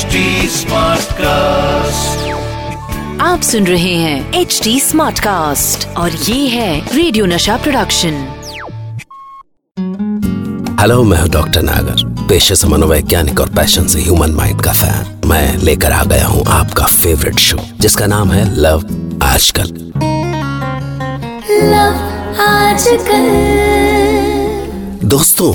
HD cast आप सुन रहे हैं एच डी स्मार्ट कास्ट और ये है रेडियो नशा प्रोडक्शन हेलो मैं हूँ डॉक्टर नागर पेशे से मनोवैज्ञानिक और पैशन से ह्यूमन माइंड का फ़ैन मैं लेकर आ गया हूँ आपका फेवरेट शो जिसका नाम है लव आजकल लव आजकल दोस्तों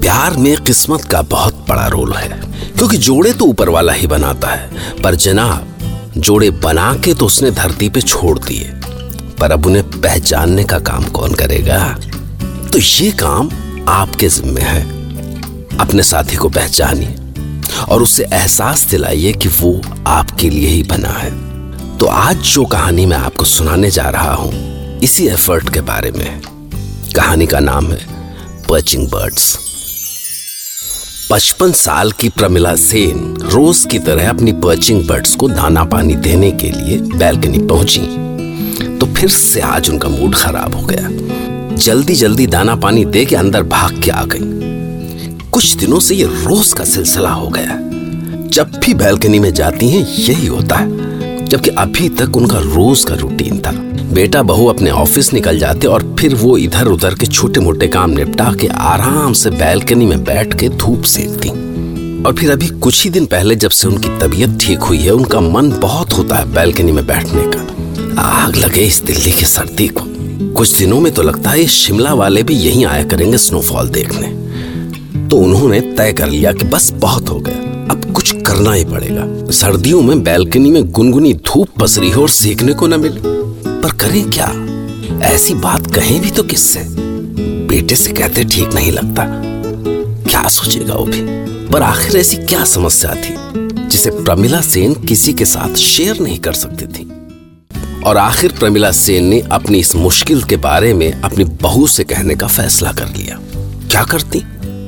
प्यार में किस्मत का बहुत बड़ा रोल है। क्योंकि जोड़े तो ऊपर वाला ही बनाता है, पर जनाब, जोड़े बना के तो उसने धरती पे छोड़ दिए। पर अब उन्हें पहचानने का काम कौन करेगा? तो ये काम आपके जिम्मे है। अपने साथी को पहचानिए और उससे एहसास दिलाइए कि वो आपके लिए ही बना है। तो आज जो कहानी मैं आपको सुनाने जा रहा हूँ, इसी एफर्ट के बारे में। कहानी का नाम है पर्चिंग बर्ड्स पचपन साल की प्रमिला सेन रोज की तरह अपनी पर्चिंग बर्ड्स को दाना पानी देने के लिए बैल्कनी पहुँची। तो फिर से आज उनका मूड खराब हो गया। जल्दी जल्दी दाना पानी दे के अंदर भाग के आ गई। कुछ दिनों से ये रोज का सिलसिला हो गया। जब भी बैल्कनी में जाती हैं, यही होता है। जबकि अभी तक उनका रोज का रूटीन था। बेटा बहू अपने ऑफ़िस निकल जाते और फिर वो इधर उधर के छोटे मोटे काम निपटा के आराम से बैल्कनी में बैठ के धूप सेकती। और फिर अभी कुछ ही दिन पहले जब से उनकी तबीयत ठीक हुई है, उनका मन बहुत होता है बैल्कनी में बैठने का। आग लगे इस दिल्ली की सर्दी को। कुछ दिनों में तो लगता है शिमला वाले भी यहीं आया करेंगे स्नोफॉल देखने। तो उन्होंने तय कर लिया कि बस बहुत हो गया। अब कुछ करना ही पड़ेगा। सर्दियों में बैल्कनी में गुनगुनी धूप पसरी हो और सेकने को न मिले। पर करें क्या? ऐसी बात कहें भी तो किससे? बेटे से कहते ठीक नहीं लगता। क्या सोचेगा वो भी? पर आखिर ऐसी क्या समस्या थी, जिसे प्रमिला सेन किसी के साथ शेयर नहीं कर सकती थी? और आखिर प्रमिला सेन ने अपनी इस मुश्किल के बारे में अपनी बहू से कहने का फैसला कर लिया। क्या करती?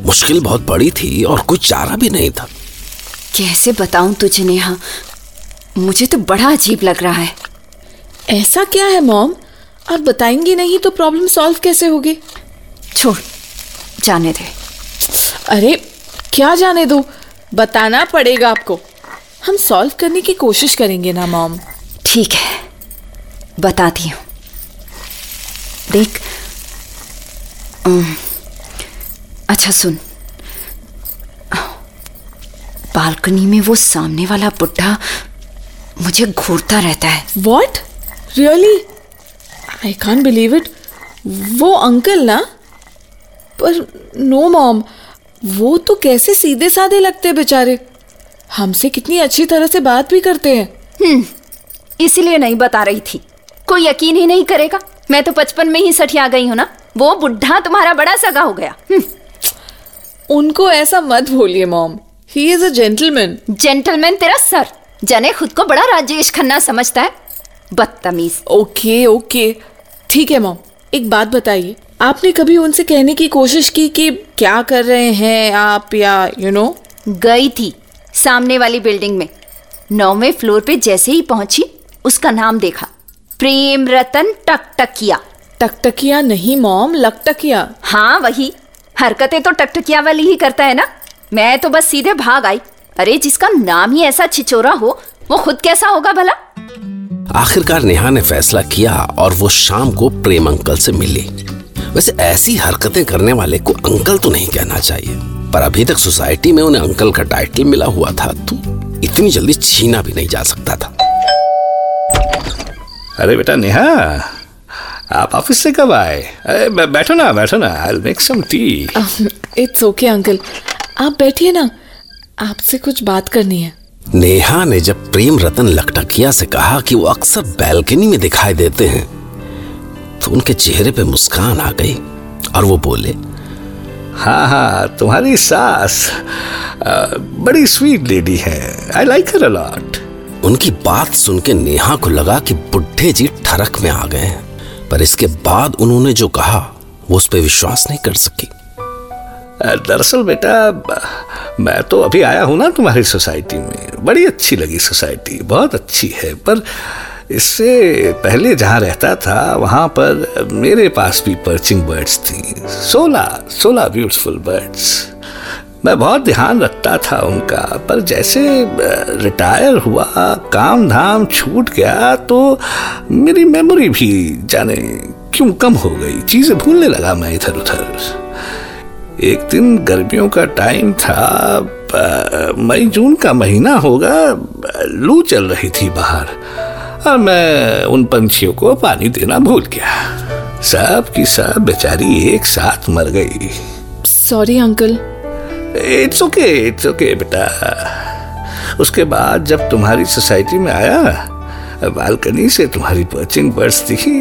मुश्किल बहुत बड़ी थी और कुछ चारा भी नहीं था। कैसे बताऊँ तुझे नेहा? मुझे तो बड़ा अजीब लग रहा है। ऐसा क्या है मॉम? आप बताएँगी नहीं तो प्रॉब्लम सॉल्व कैसे होगी? छोड़ जाने दे। अरे क्या जाने दो? बताना पड़ेगा आपको। हम सॉल्व करने की कोशिश करेंगे ना मॉम? ठीक है बताती हूँ। देख अच्छा सुन। बालकनी में वो सामने वाला बुढ़ा मुझे घूरता रहता है। What really I can't believe it वो अंकल ना? पर नो मॉम वो तो कैसे सीधे साधे लगते बेचारे? हमसे कितनी अच्छी तरह से बात भी करते हैं। इसीलिए नहीं बता रही थी। कोई यकीन ही नहीं करेगा। मैं तो बचपन में ही सठिया गई हूँ ना? वो बुढ़ा तुम्हारा बड़ा सगा हो गया। हम्म, उनको ऐसा मत बोलिए mom he is a gentleman gentleman तेरा सर। जने खुद को बड़ा राजेश खन्ना समझता है। बदतमीज। Okay okay. ठीक है मॉम। एक बात बताइए। आपने कभी उनसे कहने की कोशिश की कि क्या कर रहे हैं आप या यू नो गई थी सामने वाली बिल्डिंग में। नौवें फ्लोर पे जैसे ही पहुँची उसका नाम देखा। प्रेम रतन टकटकिया। टकटकिया नहीं मॉम लकटकिया। हाँ वही। हरकतें तो टकटकिया वाली ही करता है ना? मैं तो बस सीधे भाग आई। अरे जिसका नाम ही ऐसा छिचोरा हो वो खुद कैसा होगा भला? आखिरकार नेहा ने फैसला किया और वो शाम को प्रेम अंकल से मिली। वैसे ऐसी हरकतें करने वाले को अंकल तो नहीं कहना चाहिए पर अभी तक सोसाइटी में उन्हें अंकल का टाइटल मिला हुआ था तो इतनी जल्दी छीना भी नहीं जा सकता था। अरे बेटा नेहा आप ऑफ़िस से कब आए? अरे बैठो ना बैठो ना I make some tea it's okay uncle आप बैठिए ना आपसे कुछ बात करनी है। नेहा ने जब प्रेम रतन लकटकिया से कहा कि वो अक्सर बैल्कनी में दिखाई देते हैं तो उनके चेहरे पे मुस्कान आ गई और वो बोले हाँ हाँ तुम्हारी सास अ, बड़ी स्वीट लेडी है। आई लाइक हर अलॉट उनकी बात सुन के नेहा को लगा कि बुढ़े जी ठरक में आ गए हैं पर इसके बाद उन्होंने जो कहा वो उस पर विश्वास नहीं कर सकी। दरअसल बेटा, मैं तो अभी आया हूँ ना तुम्हारी सोसाइटी में। बड़ी अच्छी लगी सोसाइटी, बहुत अच्छी है, पर इससे पहले जहाँ रहता था, वहाँ पर मेरे पास भी पर्चिंग बर्ड्स थी। सोलह सोलह ब्यूटीफुल बर्ड्स मैं बहुत ध्यान रखता था उनका, पर जैसे रिटायर हुआ काम धाम छूट गया तो मेरी मेमोरी भी जाने क्यों कम हो गई। चीज़ें भूलने लगा मैं इधर उधर एक दिन गर्मियों का टाइम था मई जून का महीना होगा लू चल रही थी बाहर और मैं उन पंछियों को पानी देना भूल गया। सब की सब बेचारी एक साथ मर गई। Sorry uncle it's okay it's okay बेटा। उसके बाद जब तुम्हारी सोसाइटी में आया बालकनी से तुम्हारी पर्चिंग बर्ड्स दिखी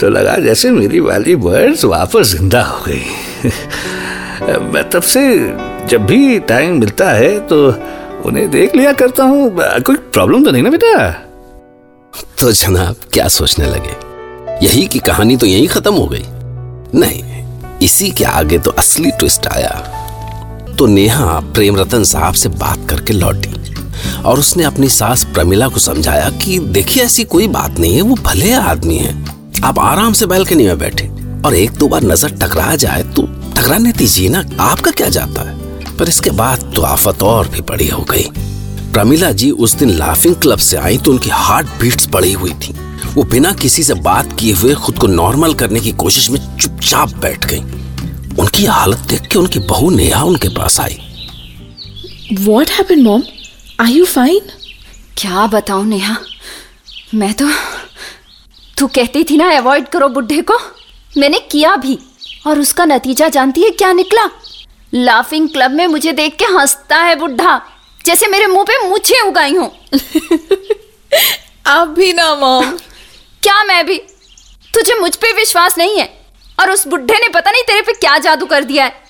तो लगा जैसे मेरी वाली बर्ड्स वापस ज़िंदा हो गई। मैं तब से जब भी टाइम मिलता है तो उन्हें देख लिया करता हूँ। कोई प्रॉब्लम तो नहीं ना बेटा? तो जनाब, क्या सोचने लगे? यही की कहानी तो यही खत्म हो गई। नहीं, इसी के आगे तो असली ट्विस्ट आया। तो नेहा प्रेम रतन साहब से बात करके लौटी और उसने अपनी सास प्रमिला को समझाया कि देखिए ऐसी कोई बात नहीं है, वो भले आदमी है। आप आराम से बैल्कनी में बैठे और एक दो बार नज़र टकरा जाए तो टकराने दीजिए ना आपका क्या जाता है? पर इसके बाद तो आफत और भी बड़ी हो गई। प्रमिला जी उस दिन लाफिंग क्लब से आई तो उनकी हार्ट बीट्स बढ़ी हुई थी। वो बिना किसी से बात किए हुए खुद को नॉर्मल करने की कोशिश में चुपचाप बैठ गई। उनकी हालत देख के उनकी बहू नेहा उनके पास आई। What you fine? क्या बताऊँ नेहा? मैं तो तू कहती थी ना अवॉइड करो बुढ़े को। मैंने किया भी और उसका नतीजा जानती है क्या निकला? लाफिंग क्लब में मुझे देख के हंसता है बुढ़ा जैसे मेरे मुँह पे मुछे उगाई हूँ। आप भी ना मॉम क्या मैं भी? तुझे मुझ पे विश्वास नहीं है और उस बुढ़े ने पता नहीं तेरे पे क्या जादू कर दिया है।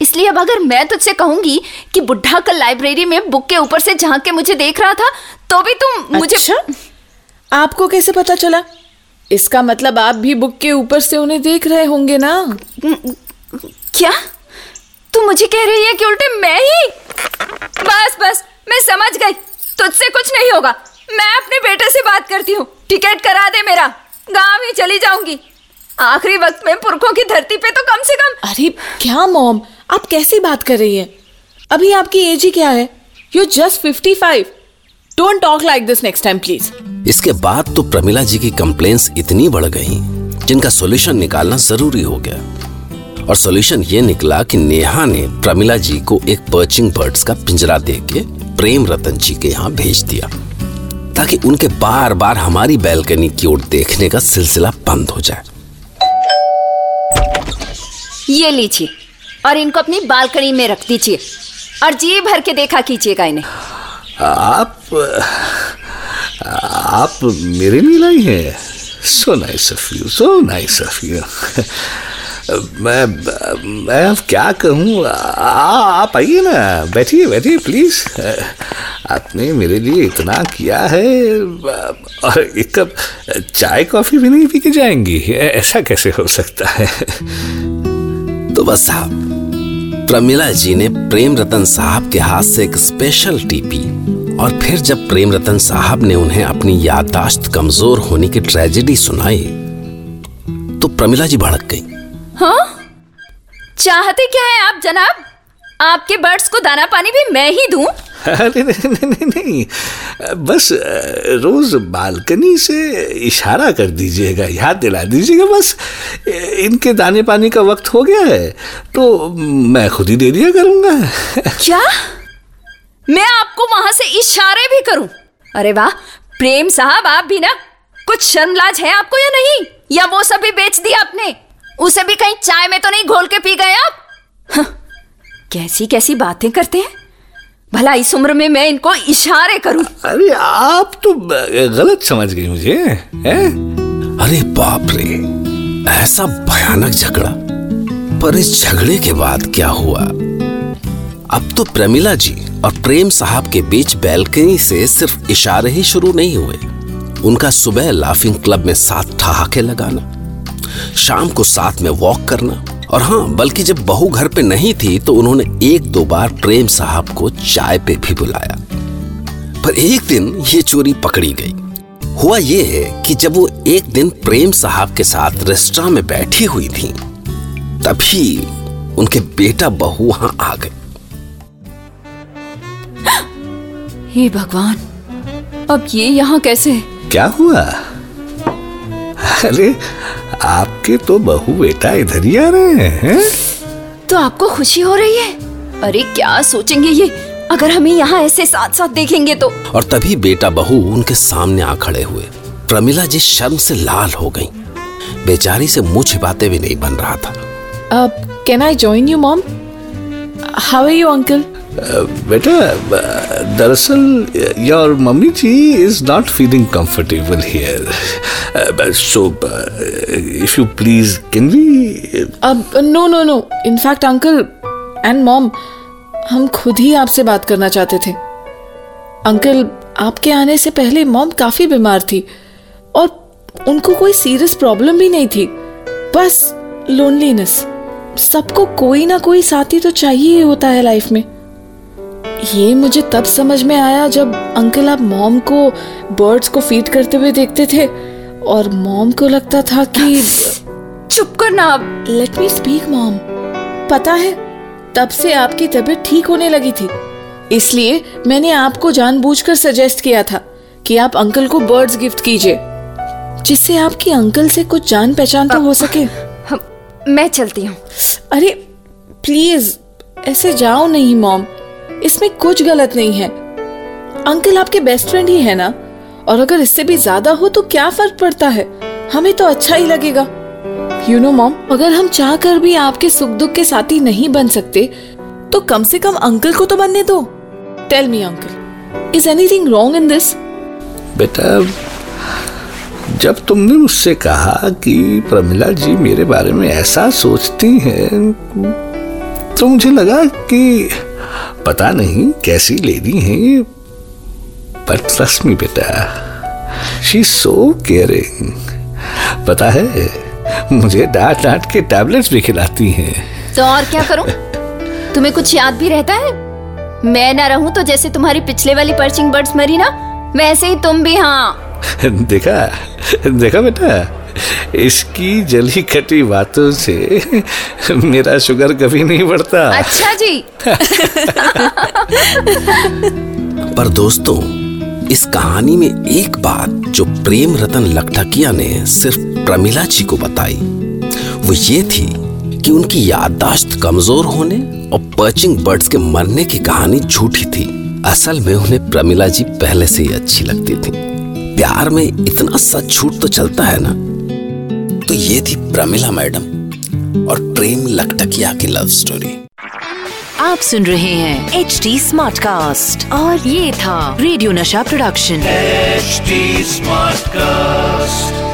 इसलिए अब अगर मैं तुझसे कहूँगी कि बुढ़ा कल लाइब्रेरी में बुक के ऊपर से झाँक के मुझे देख रहा था तो भी तुम मुझे अच्छा? आपको कैसे पता चला? इसका मतलब आप भी बुक के ऊपर से उन्हें देख रहे होंगे ना? क्या? तू मुझे कह रही है कि उल्टे मैं ही? बस बस मैं समझ गई। तुझसे कुछ नहीं होगा। मैं अपने बेटे से बात करती हूँ। टिकट करा दे मेरा। गाँव ही चली जाऊँगी। आखिरी वक्त में पुरखों की धरती पे तो कम से कम अरे क्या मॉम? आप कैसी बात कर रही हैं? अभी आपकी एज ही क्या है? You just fifty five don't talk like this next time please इसके बाद तो प्रमिला जी की कंप्लेन्स इतनी बढ़ गई जिनका सॉल्यूशन निकालना ज़रूरी हो गया। और सोल्यूशन ये निकला कि नेहा ने प्रमिला जी को एक पर्चिंग बर्ड्स का पिंजरा दे के प्रेम रतन जी के यहाँ भेज दिया ताकि उनके बार बार हमारी बैल्कनी की ओर देखने का सिलसिला बंद हो जाए। ये लीजिए और इनको अपनी बालकनी में रख दीजिए और जी भर के देखा कीजिएगा इन्हें। आप आप मेरे लिए लाई हैं। So nice of you so nice of you मैं मैं अब क्या कहूँ? आप आइए ना, बैठिए बैठिए प्लीज़ आपने मेरे लिए इतना किया है, और एक कप चाय, कॉफ़ी भी नहीं पी के जाएँगी। ऐसा कैसे हो सकता है? तो बस साहब, प्रमिला जी ने प्रेम रतन साहब के हाथ से एक स्पेशल टी पी। और फिर जब प्रेम रतन साहब ने उन्हें अपनी याददाश्त कमज़ोर होने की ट्रेजेडी सुनाई तो प्रमिला जी भड़क गई। हाँ? चाहते क्या है आप जनाब? आपके बर्ड्स को दाना पानी भी मैं ही दूँ? अरे नहीं नहीं नहीं नहीं बस रोज बालकनी से इशारा कर दीजिएगा याद दिला दीजिएगा बस इनके दाने पानी का वक्त हो गया है तो मैं खुद ही दे दिया करूँगा। क्या? मैं आपको वहाँ से इशारे भी करूँ। अरे वाह, प्रेम साहब, आप भी ना कुछ शर्मलाज है आपको या नहीं? या वो सब भी बेच दिया आपने? उसे भी कहीं चाय में तो नहीं घोल के पी गए आप? कैसी कैसी बातें करते हैं? भला इस उम्र में मैं इनको इशारे करूँ। अरे, आप तो गलत समझ गई मुझे, हैं? अरे बाप रे ऐसा भयानक झगड़ा। पर इस झगड़े के बाद क्या हुआ? अब तो प्रमिला जी और प्रेम साहब के बीच बैल्कनी से सिर्फ़ इशारे ही शुरू नहीं हुए। उनका सुबह लाफिंग क्लब में साथ ठहाके लगाना, शाम को साथ में वॉक करना, और हाँ बल्कि जब बहू घर पे नहीं थी तो उन्होंने एक दो बार प्रेम साहब को चाय पे भी बुलाया। पर एक दिन ये चोरी पकड़ी गई। हुआ ये है कि जब वो एक दिन प्रेम साहब के साथ रेस्टोरेंट में बैठी हुई थी, तभी उनके बेटा बहू वहाँ आ गए। हे भगवान अब ये यहाँ कैसे? क्या हुआ? अरे आपके तो बहू बेटा इधर ही आ रहे हैं। तो आपको खुशी हो रही है? अरे क्या सोचेंगे ये? अगर हमें यहाँ ऐसे साथ साथ देखेंगे तो और तभी बेटा बहू उनके सामने आ खड़े हुए। प्रमिला जी शर्म से लाल हो गईं। बेचारी से मुँह छिपाते भी नहीं बन रहा था। अब can I join you mom how are you uncle बेटा, दरअसल your mummy ji is not feeling comfortable here so if you please can we अब no no no in fact uncle and mom हम खुद ही आपसे बात करना चाहते थे। अंकल, आपके आने से पहले मॉम काफ़ी बीमार थी और उनको कोई सीरियस प्रॉब्लम भी नहीं थी। बस लोनलीनेस सबको कोई ना कोई साथी तो चाहिए होता है लाइफ में। ये मुझे तब समझ में आया जब अंकल आप मॉम को बर्ड्स को फ़ीड करते हुए देखते थे और मॉम को लगता था कि चुप करना अब। लेट मी स्पीक मॉम पता है तब से आपकी तबीयत ठीक होने लगी थी। इसलिए मैंने आपको जानबूझकर सजेस्ट किया था कि आप अंकल को बर्ड्स गिफ्ट कीजिए जिससे आपकी अंकल से कुछ जान पहचान तो हो सके। मैं चलती हूँ। अरे प्लीज़ ऐसे जाओ नहीं मॉम इसमें कुछ गलत नहीं है। अंकल आपके बेस्ट फ्रेंड ही है ना? और अगर इससे भी ज़्यादा हो तो क्या फ़र्क पड़ता है? हमें तो अच्छा ही लगेगा। यू नो मॉम अगर हम चाह कर भी आपके सुख दुख के साथी नहीं बन सकते तो कम से कम अंकल को तो बनने दो। Tell me uncle is anything wrong in this बेटा, जब तुमने मुझसे कहा कि प्रमिला जी मेरे बारे में ऐसा सोचती हैं तो मुझे लगा कि पता नहीं कैसी लेडी हैं बट ट्रस्ट मी बेटा शी सो केयरिंग पता है मुझे डांट डांट के टैबलेट्स भी खिलाती हैं। तो और क्या करूँ? तुम्हें कुछ याद भी रहता है? मैं ना रहूँ तो जैसे तुम्हारी पिछले वाली पर्चिंग बर्ड्स मरी ना वैसे ही तुम भी हाँ। देखा देखा बेटा इसकी जली खटी बातों से मेरा शुगर कभी नहीं बढ़ता। अच्छा जी। पर दोस्तों इस कहानी में एक बात जो प्रेम रतन लखठकिया ने सिर्फ़ प्रमिला जी को बताई वो ये थी कि उनकी याददाश्त कमज़ोर होने और पर्चिंग बर्ड्स के मरने की कहानी झूठी थी। असल में उन्हें प्रमिला जी पहले से ही अच्छी लगती थी। प्यार में इतना सच झूठ तो चलता है ना? तो ये थी प्रमिला मैडम और प्रेम लखटकिया की लव स्टोरी आप सुन रहे हैं एच डी स्मार्ट कास्ट और ये था रेडियो नशा प्रोडक्शन एच स्मार्ट Smartcast.